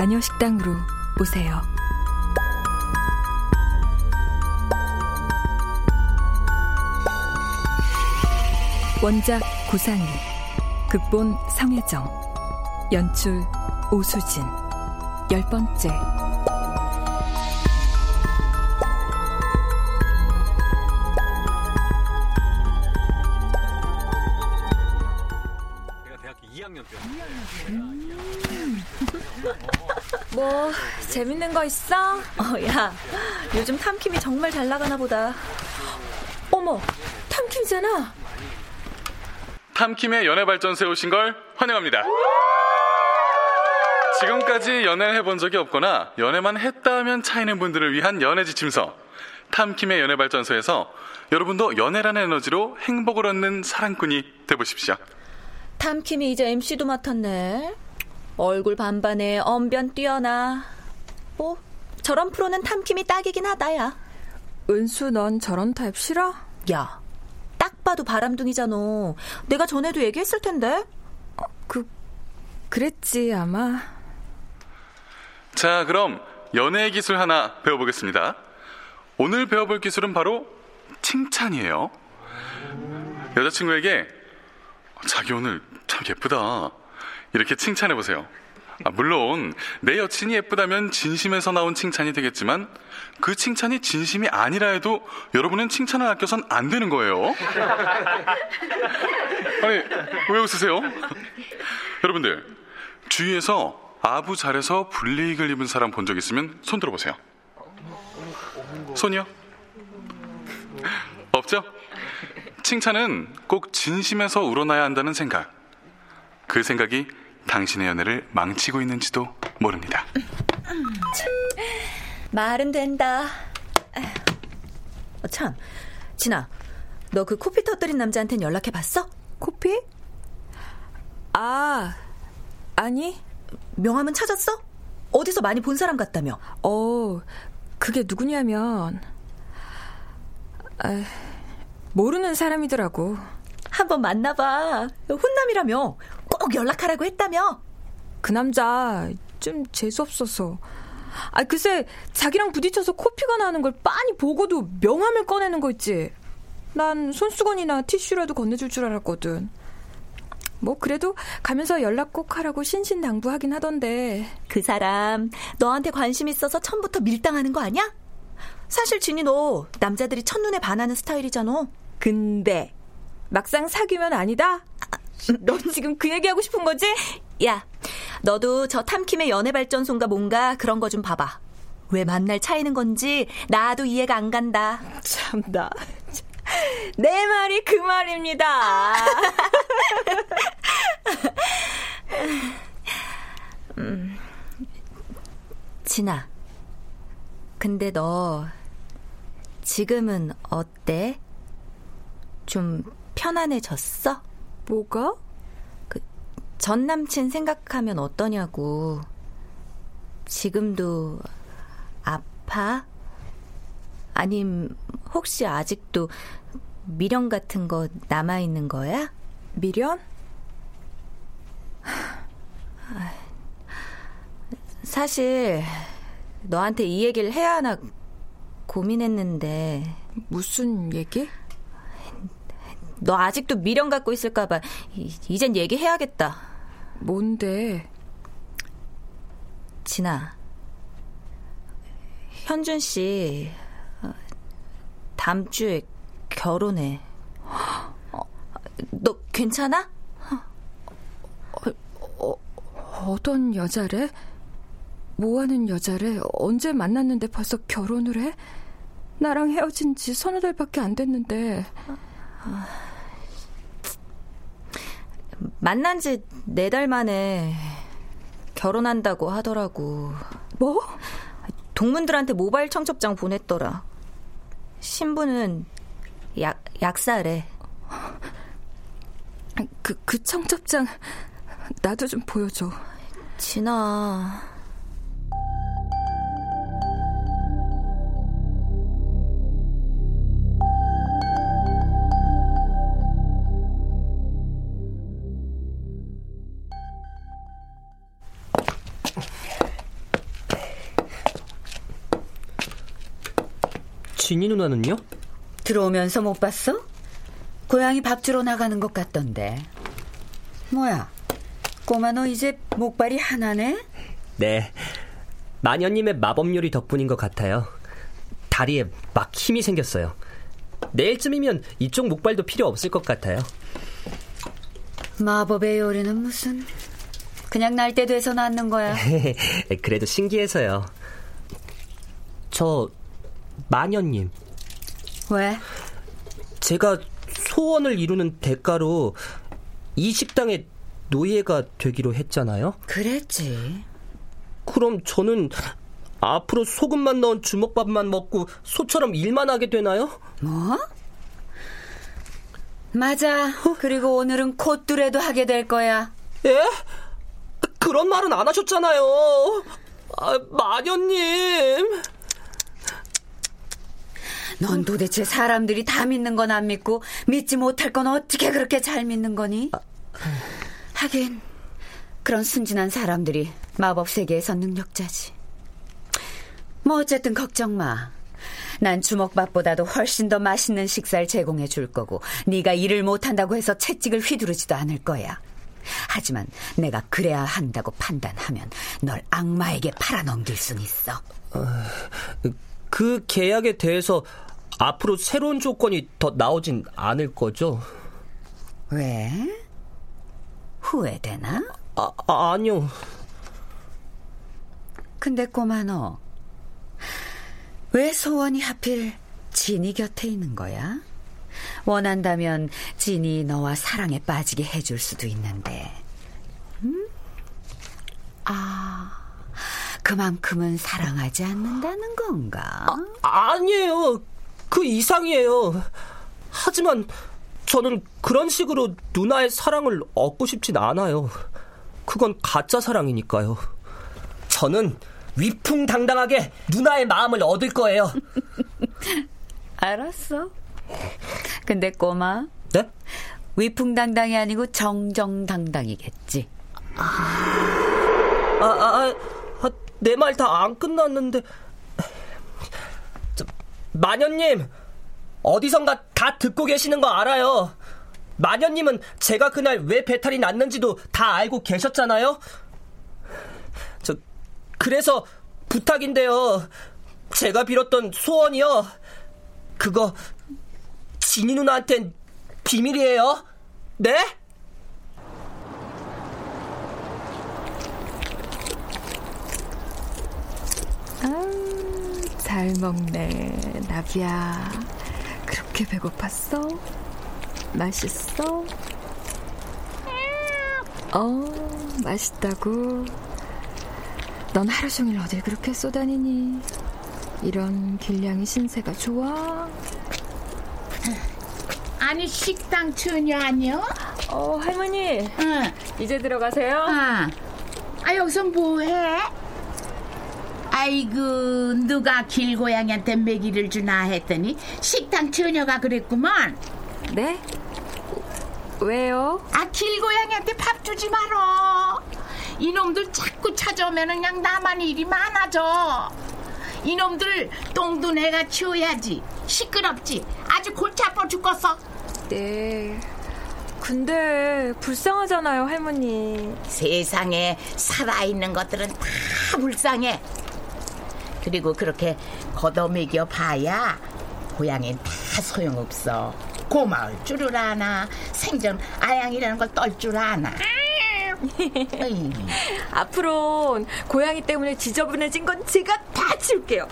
마녀 식당으로 오세요. 원작 고상희, 극본 성혜정, 연출 오수진, 열 번째. 재밌는 거 있어? 어, 야, 요즘 탐킴이 정말 잘 나가나 보다. 어머, 탐킴이잖아. 탐킴의 연애 발전소에 오신 걸 환영합니다. 지금까지 연애를 해본 적이 없거나 연애만 했다 하면 차이는 분들을 위한 연애 지침서. 탐킴의 연애 발전소에서 여러분도 연애라는 에너지로 행복을 얻는 사랑꾼이 되보십시오. 탐킴이 이제 MC도 맡았네. 얼굴 반반에 언변 뛰어나. 뭐 저런 프로는 탐킴이 딱이긴 하다야. 은수 넌 저런 타입 싫어? 야, 딱 봐도 바람둥이잖아. 내가 전에도 얘기했을 텐데. 어, 그 그랬지 아마. 자, 그럼 연애 기술 하나 배워보겠습니다. 오늘 배워볼 기술은 바로 칭찬이에요. 여자친구에게 자기 오늘 참 예쁘다. 이렇게 칭찬해보세요. 아, 물론 내 여친이 예쁘다면 진심에서 나온 칭찬이 되겠지만 그 칭찬이 진심이 아니라 해도 여러분은 칭찬을 아껴선 안 되는 거예요. 아니 왜 웃으세요? 여러분들 주위에서 아부 잘해서 불이익을 입은 사람 본 적 있으면 손 들어보세요. 손이요? 없죠? 칭찬은 꼭 진심에서 우러나야 한다는 생각. 그 생각이 당신의 연애를 망치고 있는지도 모릅니다. 말은 된다. 어, 참, 진아, 너 그 코피 터뜨린 남자한텐 연락해 봤어? 코피? 아, 아니. 명함은 찾았어? 어디서 많이 본 사람 같다며? 어, 그게 누구냐면, 아, 모르는 사람이더라고. 한번 만나봐. 혼남이라며. 꼭 연락하라고 했다며. 그 남자 좀 재수없어서. 아, 글쎄, 자기랑 부딪혀서 코피가 나는 걸 빤히 보고도 명함을 꺼내는 거 있지. 난 손수건이나 티슈라도 건네줄 줄 알았거든. 뭐, 그래도 가면서 연락 꼭 하라고 신신당부하긴 하던데. 그 사람, 너한테 관심 있어서 처음부터 밀당하는 거 아니야? 사실 진이 너 남자들이 첫눈에 반하는 스타일이잖아. 근데, 막상 사귀면 아니다? 너 지금 그 얘기하고 싶은 거지? 야, 너도 저 탐킴의 연애발전소인가 뭔가 그런 거 좀 봐봐. 왜 만날 차이는 건지 나도 이해가 안 간다. 참나. 내 말이 그 말입니다. 음, 진아, 근데 너 지금은 어때? 좀 편안해졌어? 뭐가? 전 남친 생각하면 어떠냐고. 지금도 아파? 아님 혹시 아직도 미련 같은 거 남아있는 거야? 미련? 사실 너한테 이 얘기를 해야 하나 고민했는데 무슨 얘기? 너 아직도 미련 갖고 있을까봐 이젠 얘기해야겠다. 뭔데? 진아, 현준 씨 어, 다음 주에 결혼해. 너 괜찮아? 어, 어 떤 여자래? 뭐하는 여자래? 언제 만났는데 벌써 결혼을 해? 나랑 헤어진 지 서너 달밖에 안 됐는데. 만난 지 네 달 만에 결혼한다고 하더라고. 뭐? 동문들한테 모바일 청첩장 보냈더라. 신부는 약, 약사래. 그, 그 청첩장, 나도 좀 보여줘. 진아. 진이 누나는요? 들어오면서 못 봤어? 고양이 밥 주러 나가는 것 같던데. 뭐야? 꼬마 너 이제 목발이 하나네? 네. 마녀님의 마법 요리 덕분인 것 같아요. 다리에 막 힘이 생겼어요. 내일쯤이면 이쪽 목발도 필요 없을 것 같아요. 마법의 요리는 무슨 그냥 날때 돼서 낳는 거야. 그래도 신기해서요. 저 마녀님. 왜? 제가 소원을 이루는 대가로 이 식당에 노예가 되기로 했잖아요. 그랬지. 그럼 저는 앞으로 소금만 넣은 주먹밥만 먹고 소처럼 일만 하게 되나요? 뭐? 맞아. 그리고 오늘은 콧뚜레도 하게 될 거야. 예? 그런 말은 안 하셨잖아요. 아, 마녀님. 넌 도대체 사람들이 다 믿는 건 안 믿고 믿지 못할 건 어떻게 그렇게 잘 믿는 거니? 하긴 그런 순진한 사람들이 마법 세계에서 능력자지. 뭐 어쨌든 걱정 마. 난 주먹밥보다도 훨씬 더 맛있는 식사를 제공해 줄 거고 네가 일을 못한다고 해서 채찍을 휘두르지도 않을 거야. 하지만 내가 그래야 한다고 판단하면 널 악마에게 팔아넘길 순 있어. 어, 그 계약에 대해서 앞으로 새로운 조건이 더 나오진 않을 거죠? 왜? 후회되나? 아, 아 아니요. 근데 꼬마 너, 왜 소원이 하필 진이 곁에 있는 거야? 원한다면 진이 너와 사랑에 빠지게 해줄 수도 있는데, 음? 아, 그만큼은 사랑하지 않는다는 건가? 아, 아니에요. 그 이상이에요. 하지만 저는 그런 식으로 누나의 사랑을 얻고 싶진 않아요. 그건 가짜 사랑이니까요. 저는 위풍당당하게 누나의 마음을 얻을 거예요. 알았어. 근데 꼬마. 네? 위풍당당이 아니고 정정당당이겠지. 아, 아, 아, 아 내 말 다 안 끝났는데. 저, 마녀님, 어디선가 다 듣고 계시는 거 알아요. 마녀님은 제가 그날 왜 배탈이 났는지도 다 알고 계셨잖아요. 저, 그래서 부탁인데요. 제가 빌었던 소원이요. 그거, 진이 누나한텐 비밀이에요. 네? 아, 잘 먹네, 나비야. 그렇게 배고팠어? 맛있어? 어, 맛있다고. 넌 하루 종일 어딜 그렇게 쏘다니니? 이런 길냥이 신세가 좋아? 아니 식당 처녀 아니요? 어, 할머니. 응. 이제 들어가세요. 아, 아 여기서 뭐해? 아이고 누가 길고양이한테 먹이를 주나 했더니 식당 처녀가 그랬구먼. 네? 왜요? 아 길고양이한테 밥 주지 말어. 이놈들 자꾸 찾아오면 그냥 나만 일이 많아져. 이놈들 똥도 내가 치워야지. 시끄럽지. 아주 골치 아파 죽겠어. 네. 근데 불쌍하잖아요, 할머니. 세상에 살아있는 것들은 다 불쌍해. 그리고 그렇게 걷어먹여 봐야 고양이는 다 소용없어. 고마울 줄을 아나 생전 아양이라는 걸 떨 줄 아나. 앞으로 고양이 때문에 지저분해진 건 제가 다 치울게요.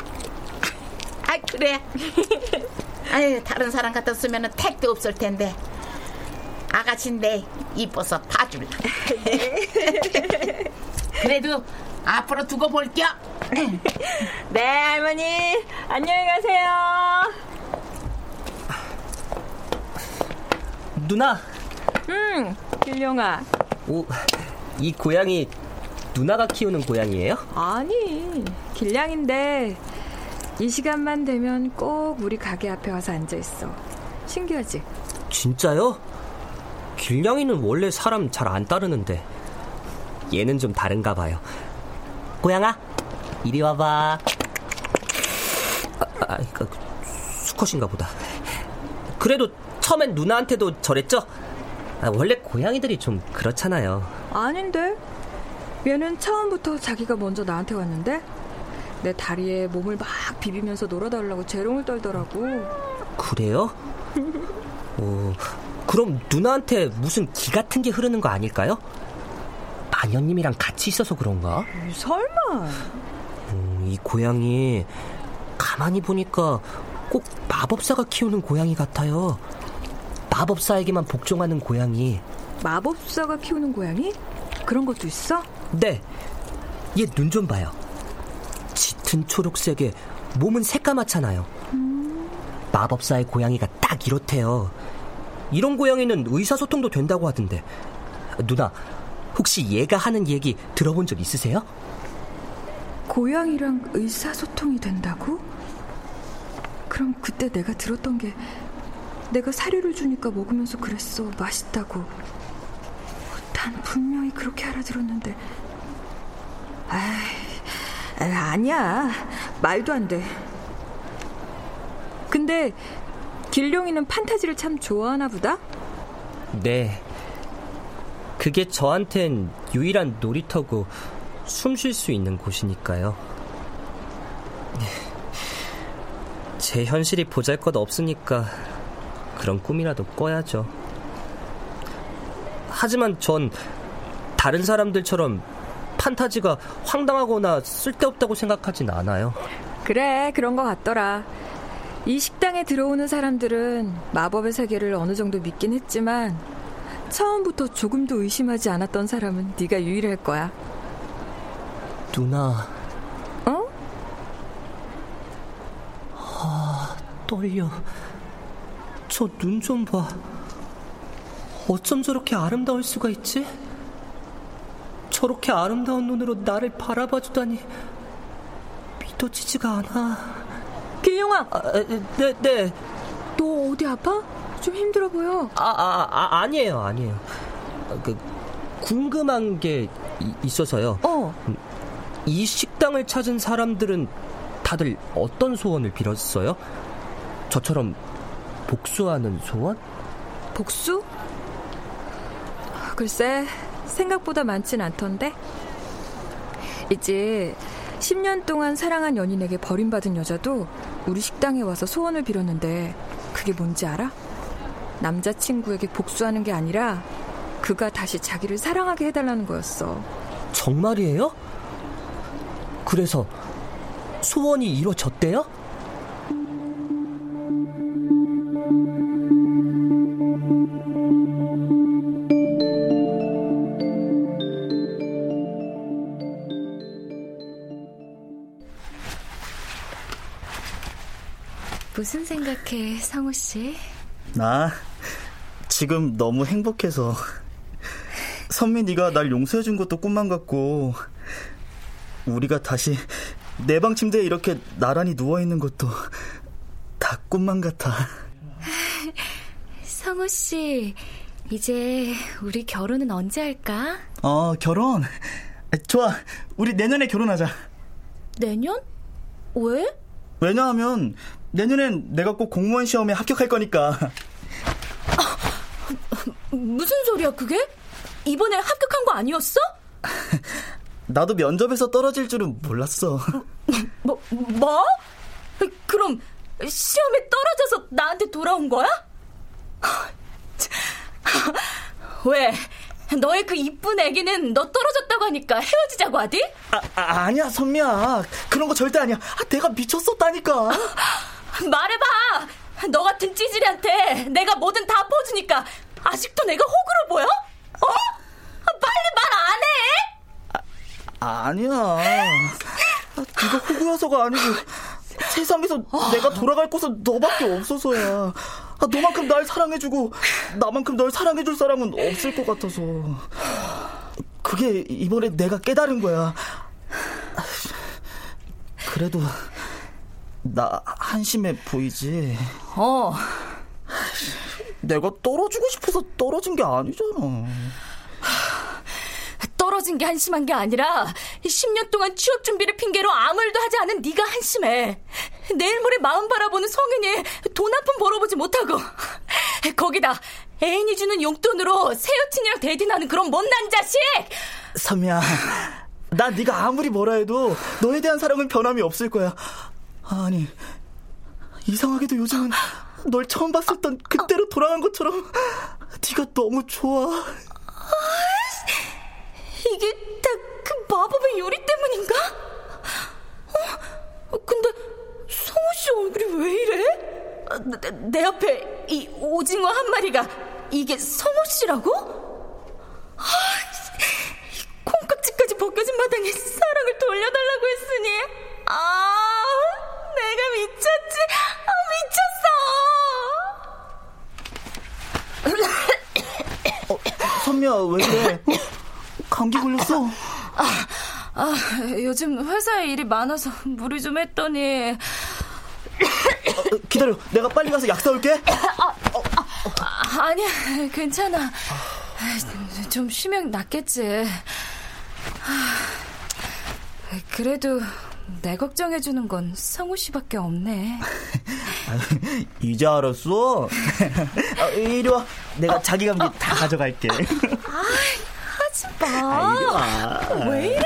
아 그래. 아유 다른 사람 같았으면 택도 없을 텐데. 아가씨인데 이뻐서 봐줄라. 그래도 앞으로 두고 볼게요. 네, 할머니. 안녕히 가세요. 누나, 음, 길룡아. 오, 이 고양이 누나가 키우는 고양이에요? 아니, 길냥인데 이 시간만 되면 꼭 우리 가게 앞에 와서 앉아 있어. 신기하지? 진짜요? 길냥이는 원래 사람 잘 안 따르는데 얘는 좀 다른가 봐요. 고양아, 이리 와봐. 아, 아 그러니까 수컷인가 보다. 그래도 처음엔 누나한테도 저랬죠? 아, 원래 고양이들이 좀 그렇잖아요. 아닌데? 얘는 처음부터 자기가 먼저 나한테 왔는데 내 다리에 몸을 막 비비면서 놀아달라고 재롱을 떨더라고. 그래요? 어, 그럼 누나한테 무슨 기 같은 게 흐르는 거 아닐까요? 마녀님이랑 같이 있어서 그런가? 설마. 음, 이 고양이 가만히 보니까 꼭 마법사가 키우는 고양이 같아요. 마법사에게만 복종하는 고양이. 마법사가 키우는 고양이? 그런 것도 있어? 네. 얘 눈 좀 봐요. 짙은 초록색에 몸은 새까맣잖아요. 마법사의 고양이가 딱 이렇대요. 이런 고양이는 의사소통도 된다고 하던데. 누나, 혹시 얘가 하는 얘기 들어본 적 있으세요? 고양이랑 의사소통이 된다고? 그럼 그때 내가 들었던 게 내가 사료를 주니까 먹으면서 그랬어. 맛있다고. 난 분명히 그렇게 알아들었는데. 아이, 아니야. 말도 안 돼. 근데 길룡이는 판타지를 참 좋아하나 보다? 네. 그게 저한텐 유일한 놀이터고 숨 쉴 수 있는 곳이니까요. 제 현실이 보잘 것 없으니까 그런 꿈이라도 꿔야죠. 하지만 전 다른 사람들처럼 판타지가 황당하거나 쓸데없다고 생각하진 않아요. 그래, 그런 것 같더라. 이 식당에 들어오는 사람들은 마법의 세계를 어느 정도 믿긴 했지만 처음부터 조금도 의심하지 않았던 사람은 네가 유일할 거야. 누나. 어? 아, 떨려. 저 눈 좀 봐. 어쩜 저렇게 아름다울 수가 있지? 저렇게 아름다운 눈으로 나를 바라봐 주다니 믿어지지가 않아. 길용아! 아, 네, 네. 너 어디 아파? 좀 힘들어 보여. 아, 아, 아 아니에요, 아니에요. 그 궁금한 게 이, 있어서요. 어. 이 식당을 찾은 사람들은 다들 어떤 소원을 빌었어요? 저처럼 복수하는 소원? 복수? 글쎄, 생각보다 많진 않던데. 이제 10년 동안 사랑한 연인에게 버림받은 여자도 우리 식당에 와서 소원을 빌었는데 그게 뭔지 알아? 남자친구에게 복수하는 게 아니라 그가 다시 자기를 사랑하게 해달라는 거였어. 정말이에요? 그래서 소원이 이루어졌대요? 무슨 생각해, 성우 씨? 나 지금 너무 행복해서. 선미 네가 날 용서해 준 것도 꿈만 같고 우리가 다시 내 방 침대에 이렇게 나란히 누워 있는 것도 다 꿈만 같아. 성우 씨, 이제 우리 결혼은 언제 할까? 어, 결혼. 좋아. 우리 내년에 결혼하자. 내년? 왜? 왜냐하면 내년엔 내가 꼭 공무원 시험에 합격할 거니까. 무슨 소리야, 그게? 이번에 합격한 거 아니었어? 나도 면접에서 떨어질 줄은 몰랐어. 뭐, 뭐? 그럼 시험에 떨어져서 나한테 돌아온 거야? 왜? 너의 그 이쁜 애기는 너 떨어졌다고 하니까 헤어지자고 하디? 아, 아 아니야 선미야 그런 거 절대 아니야 아, 내가 미쳤었다니까 말해봐 너 같은 찌질이한테 내가 뭐든 다 퍼주니까 아직도 내가 호구로 보여? 어? 빨리 말 안 해? 아, 아니야 아, 네가 호구여서가 아니고 세상에서 내가 돌아갈 곳은 너밖에 없어서야 아, 너만큼 날 사랑해주고 나만큼 널 사랑해줄 사람은 없을 것 같아서. 그게 이번에 내가 깨달은 거야. 그래도 나 한심해 보이지? 어. 내가 떨어지고 싶어서 떨어진 게 아니잖아. 떨어진 게 한심한 게 아니라 10년 동안 취업 준비를 핑계로 아무 일도 하지 않은 네가 한심해. 내일 모레 마음 바라보는 성인이 돈 한 푼 벌어보지 못하고 거기다 애인이 주는 용돈으로 새 여친이랑 데이트하는 그런 못난 자식! 선미야, 나 네가 아무리 뭐라 해도 너에 대한 사랑은 변함이 없을 거야. 아니, 이상하게도 요즘은 널 처음 땐 그때로 돌아간 것처럼 네가 너무 좋아. 이게 다 그 마법의 요리 때문인가? 어? 근데 성우 씨 얼굴이 왜 이래? 내, 내 앞에 이 오징어 한 마리가 이게 성우 씨라고? 아, 콩깍지까지 벗겨진 마당에 사랑을 돌려달라고 했으니 아 내가 미쳤지 아 미쳤어 어, 선미야 왜 그래? 감기 걸렸어? 아, 아, 요즘 회사에 일이 많아서 무리 좀 했더니. 어, 기다려, 내가 빨리 가서 약 사올게. 아, 아, 아니야, 괜찮아. 좀 쉬면 낫겠지. 그래도 내 걱정해주는 건 성우 씨밖에 없네. 이제 알았어? 아, 이리 와. 내가 자기 감기 다 가져갈게. 아, 하지 마. 아. 왜 이래?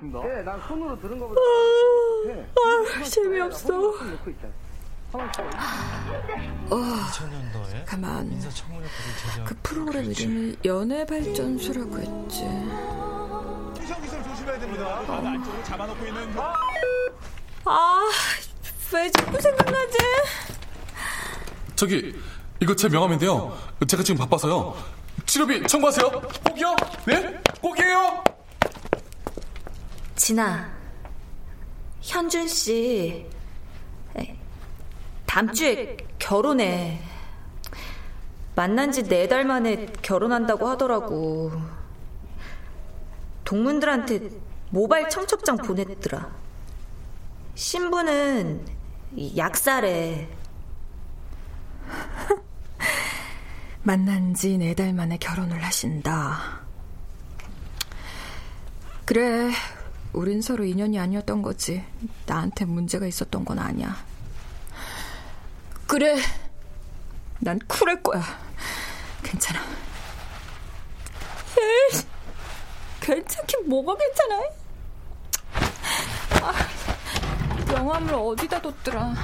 들었습니다. 네, 난 손으로 들은 거보다. 아, 재미없어. 어, 2000년도에 가만. 그 프로그램 이름이 연애발전소라고 했지. 기성기성 조심해야 됩니다. 아, 안쪽으로 잡아놓고 있는. 아, 왜 자꾸 생각나지? 저기 이거 제 명함인데요. 제가 지금 바빠서요. 치료비 청구하세요. 꼭이요? 네? 꼭이에요? 진아, 현준 씨, 다음 주에 결혼해. 만난 지 네 달 만에 결혼한다고 하더라고. 동문들한테 모바일 청첩장 보냈더라. 신부는 약사래. 만난 지 네 달 만에 결혼을 하신다. 그래, 우린 서로 인연이 아니었던 거지. 나한테 문제가 있었던 건 아니야. 그래, 난 쿨할 거야. 괜찮아. 에이, 괜찮긴 뭐가 괜찮아? 아, 명함을 어디다 뒀더라.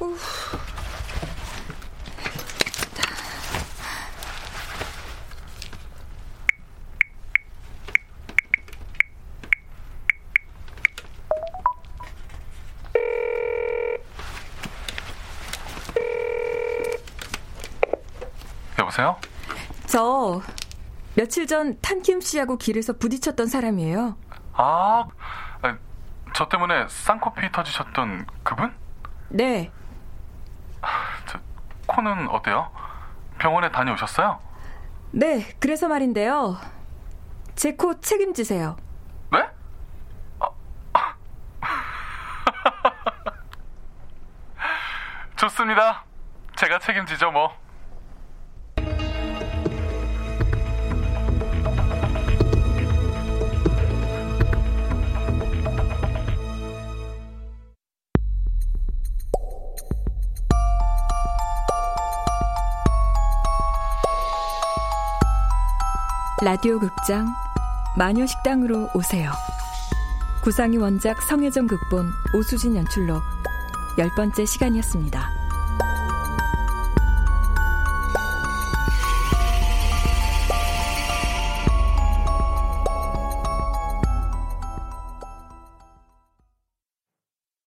우. 여보세요? 저 며칠 전 탄킴 씨하고 길에서 부딪혔던 사람이에요. 아, 아, 저 때문에 쌍코피 터지셨던 그분? 네. 저, 코는 어때요? 병원에 다녀오셨어요? 네, 그래서 말인데요. 제 코 책임지세요. 네? 좋습니다. 제가 책임지죠, 뭐. 라디오 극장 마녀 식당으로 오세요. 구상이 원작 성혜정 극본 오수진 연출로 열 번째 시간이었습니다.